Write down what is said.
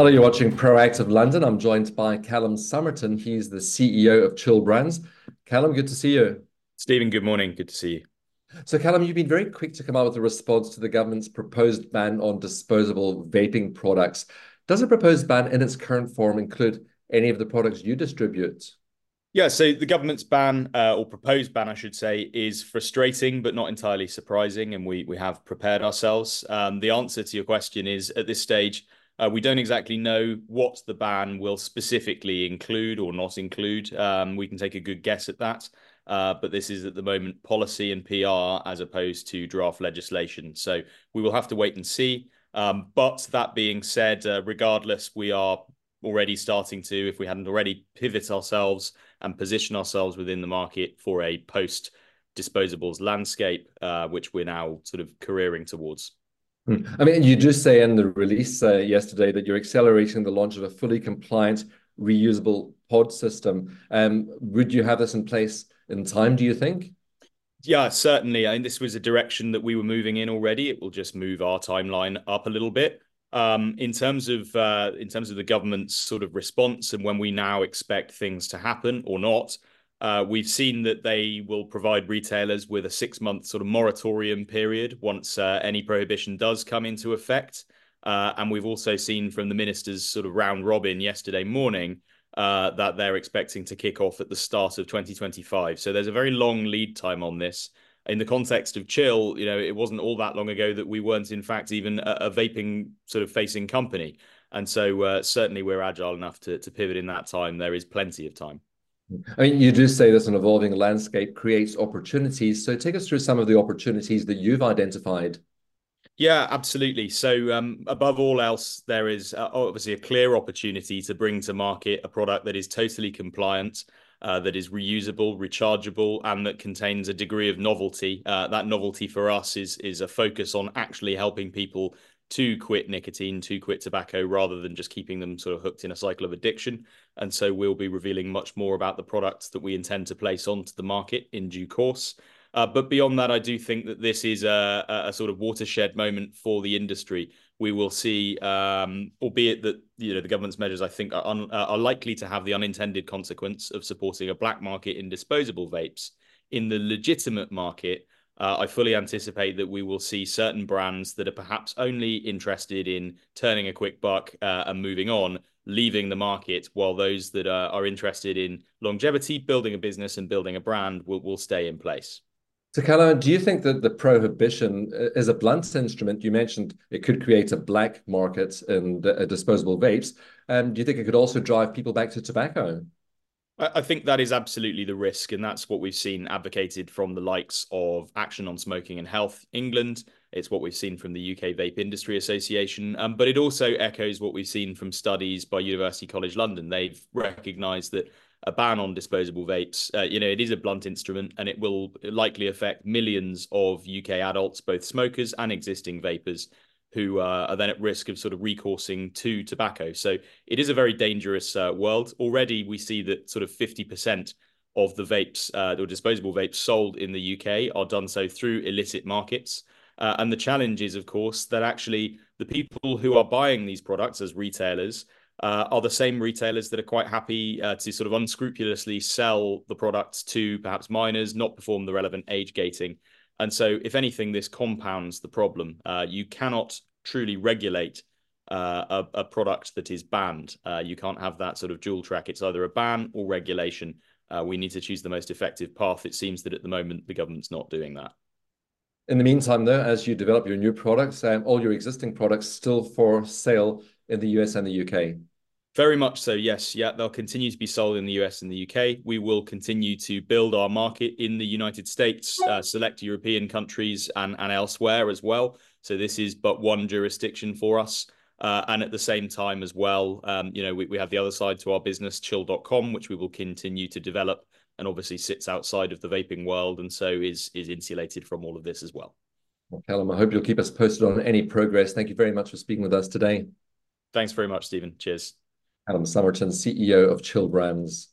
Hello, you're watching Proactive London. I'm joined by Callum Sommerton. He's the CEO of Chill Brands. Callum, good to see you. Stephen, good morning. Good to see you. So, Callum, you've been very quick to come out with a response to the government's proposed ban on disposable vaping products. Does the proposed ban in its current form include any of the products you distribute? Yeah, so the government's ban, uh, or proposed ban, I should say, is frustrating but not entirely surprising, and we we have prepared ourselves. Um, the answer to your question is at this stage, uh, we don't exactly know what the ban will specifically include or not include. Um, we can take a good guess at that. Uh, but this is at the moment policy and PR as opposed to draft legislation. So we will have to wait and see. Um, but that being said, uh, regardless, we are already starting to, if we hadn't already, pivot ourselves and position ourselves within the market for a post disposables landscape, uh, which we're now sort of careering towards. Hmm. I mean, you just say in the release uh, yesterday that you're accelerating the launch of a fully compliant reusable pod system. Um, would you have this in place in time, do you think? Yeah, certainly. I mean, this was a direction that we were moving in already. It will just move our timeline up a little bit. Um, in terms of uh, in terms of the government's sort of response and when we now expect things to happen or not, uh, we've seen that they will provide retailers with a six month sort of moratorium period once uh, any prohibition does come into effect. Uh, and we've also seen from the minister's sort of round robin yesterday morning uh, that they're expecting to kick off at the start of 2025. So there's a very long lead time on this. In the context of chill, you know, it wasn't all that long ago that we weren't, in fact, even a, a vaping sort of facing company. And so uh, certainly we're agile enough to, to pivot in that time. There is plenty of time. I mean, you do say this an evolving landscape creates opportunities. So take us through some of the opportunities that you've identified. Yeah, absolutely. So, um, above all else, there is uh, obviously a clear opportunity to bring to market a product that is totally compliant, uh, that is reusable, rechargeable, and that contains a degree of novelty. Uh, that novelty for us is is a focus on actually helping people to quit nicotine, to quit tobacco, rather than just keeping them sort of hooked in a cycle of addiction. And so we'll be revealing much more about the products that we intend to place onto the market in due course. Uh, but beyond that, I do think that this is a, a, sort of watershed moment for the industry. We will see, um, albeit that you know the government's measures, I think, are, un, are likely to have the unintended consequence of supporting a black market in disposable vapes. In the legitimate market, uh, I fully anticipate that we will see certain brands that are perhaps only interested in turning a quick buck uh, and moving on, leaving the market, while those that are, are, interested in longevity, building a business, and building a brand will, will stay in place. So, Callum, do you think that the prohibition uh, is a blunt instrument? You mentioned it could create a black market in uh, disposable vapes. Um, do you think it could also drive people back to tobacco? I think that is absolutely the risk, and that's what we've seen advocated from the likes of Action on Smoking and Health England. It's what we've seen from the UK Vape Industry Association, um, but it also echoes what we've seen from studies by University College London. They've recognised that a ban on disposable vapes, uh, you know, it is a blunt instrument, and it will likely affect millions of UK adults, both smokers and existing vapers who uh, are then at risk of sort of recoursing to tobacco. So it is a very dangerous uh, world. Already, we see that sort of 50% of the vapes uh, or disposable vapes sold in the UK are done so through illicit markets. Uh, and the challenge is, of course, that actually the people who are buying these products as retailers uh, are the same retailers that are quite happy uh, to sort of unscrupulously sell the products to perhaps minors, not perform the relevant age gating. And so, if anything, this compounds the problem. Uh, you cannot truly regulate uh, a, a, product that is banned. Uh, you can't have that sort of dual track. It's either a ban or regulation. Uh, we need to choose the most effective path. It seems that at the moment, the government's not doing that. In the meantime, though, as you develop your new products, um, all your existing products still for sale in the US and the UK. Very much so, yes. Yeah, they'll continue to be sold in the US and the UK. We will continue to build our market in the United States, uh, select European countries, and, and elsewhere as well. So this is but one jurisdiction for us. Uh, and at the same time as well, um, you know, we, we have the other side to our business, chill.com, which we will continue to develop and obviously sits outside of the vaping world and so is is insulated from all of this as well. Well, Callum, I hope you'll keep us posted on any progress. Thank you very much for speaking with us today. Thanks very much, Stephen. Cheers. Callum Sommerton, CEO of Chill Brands.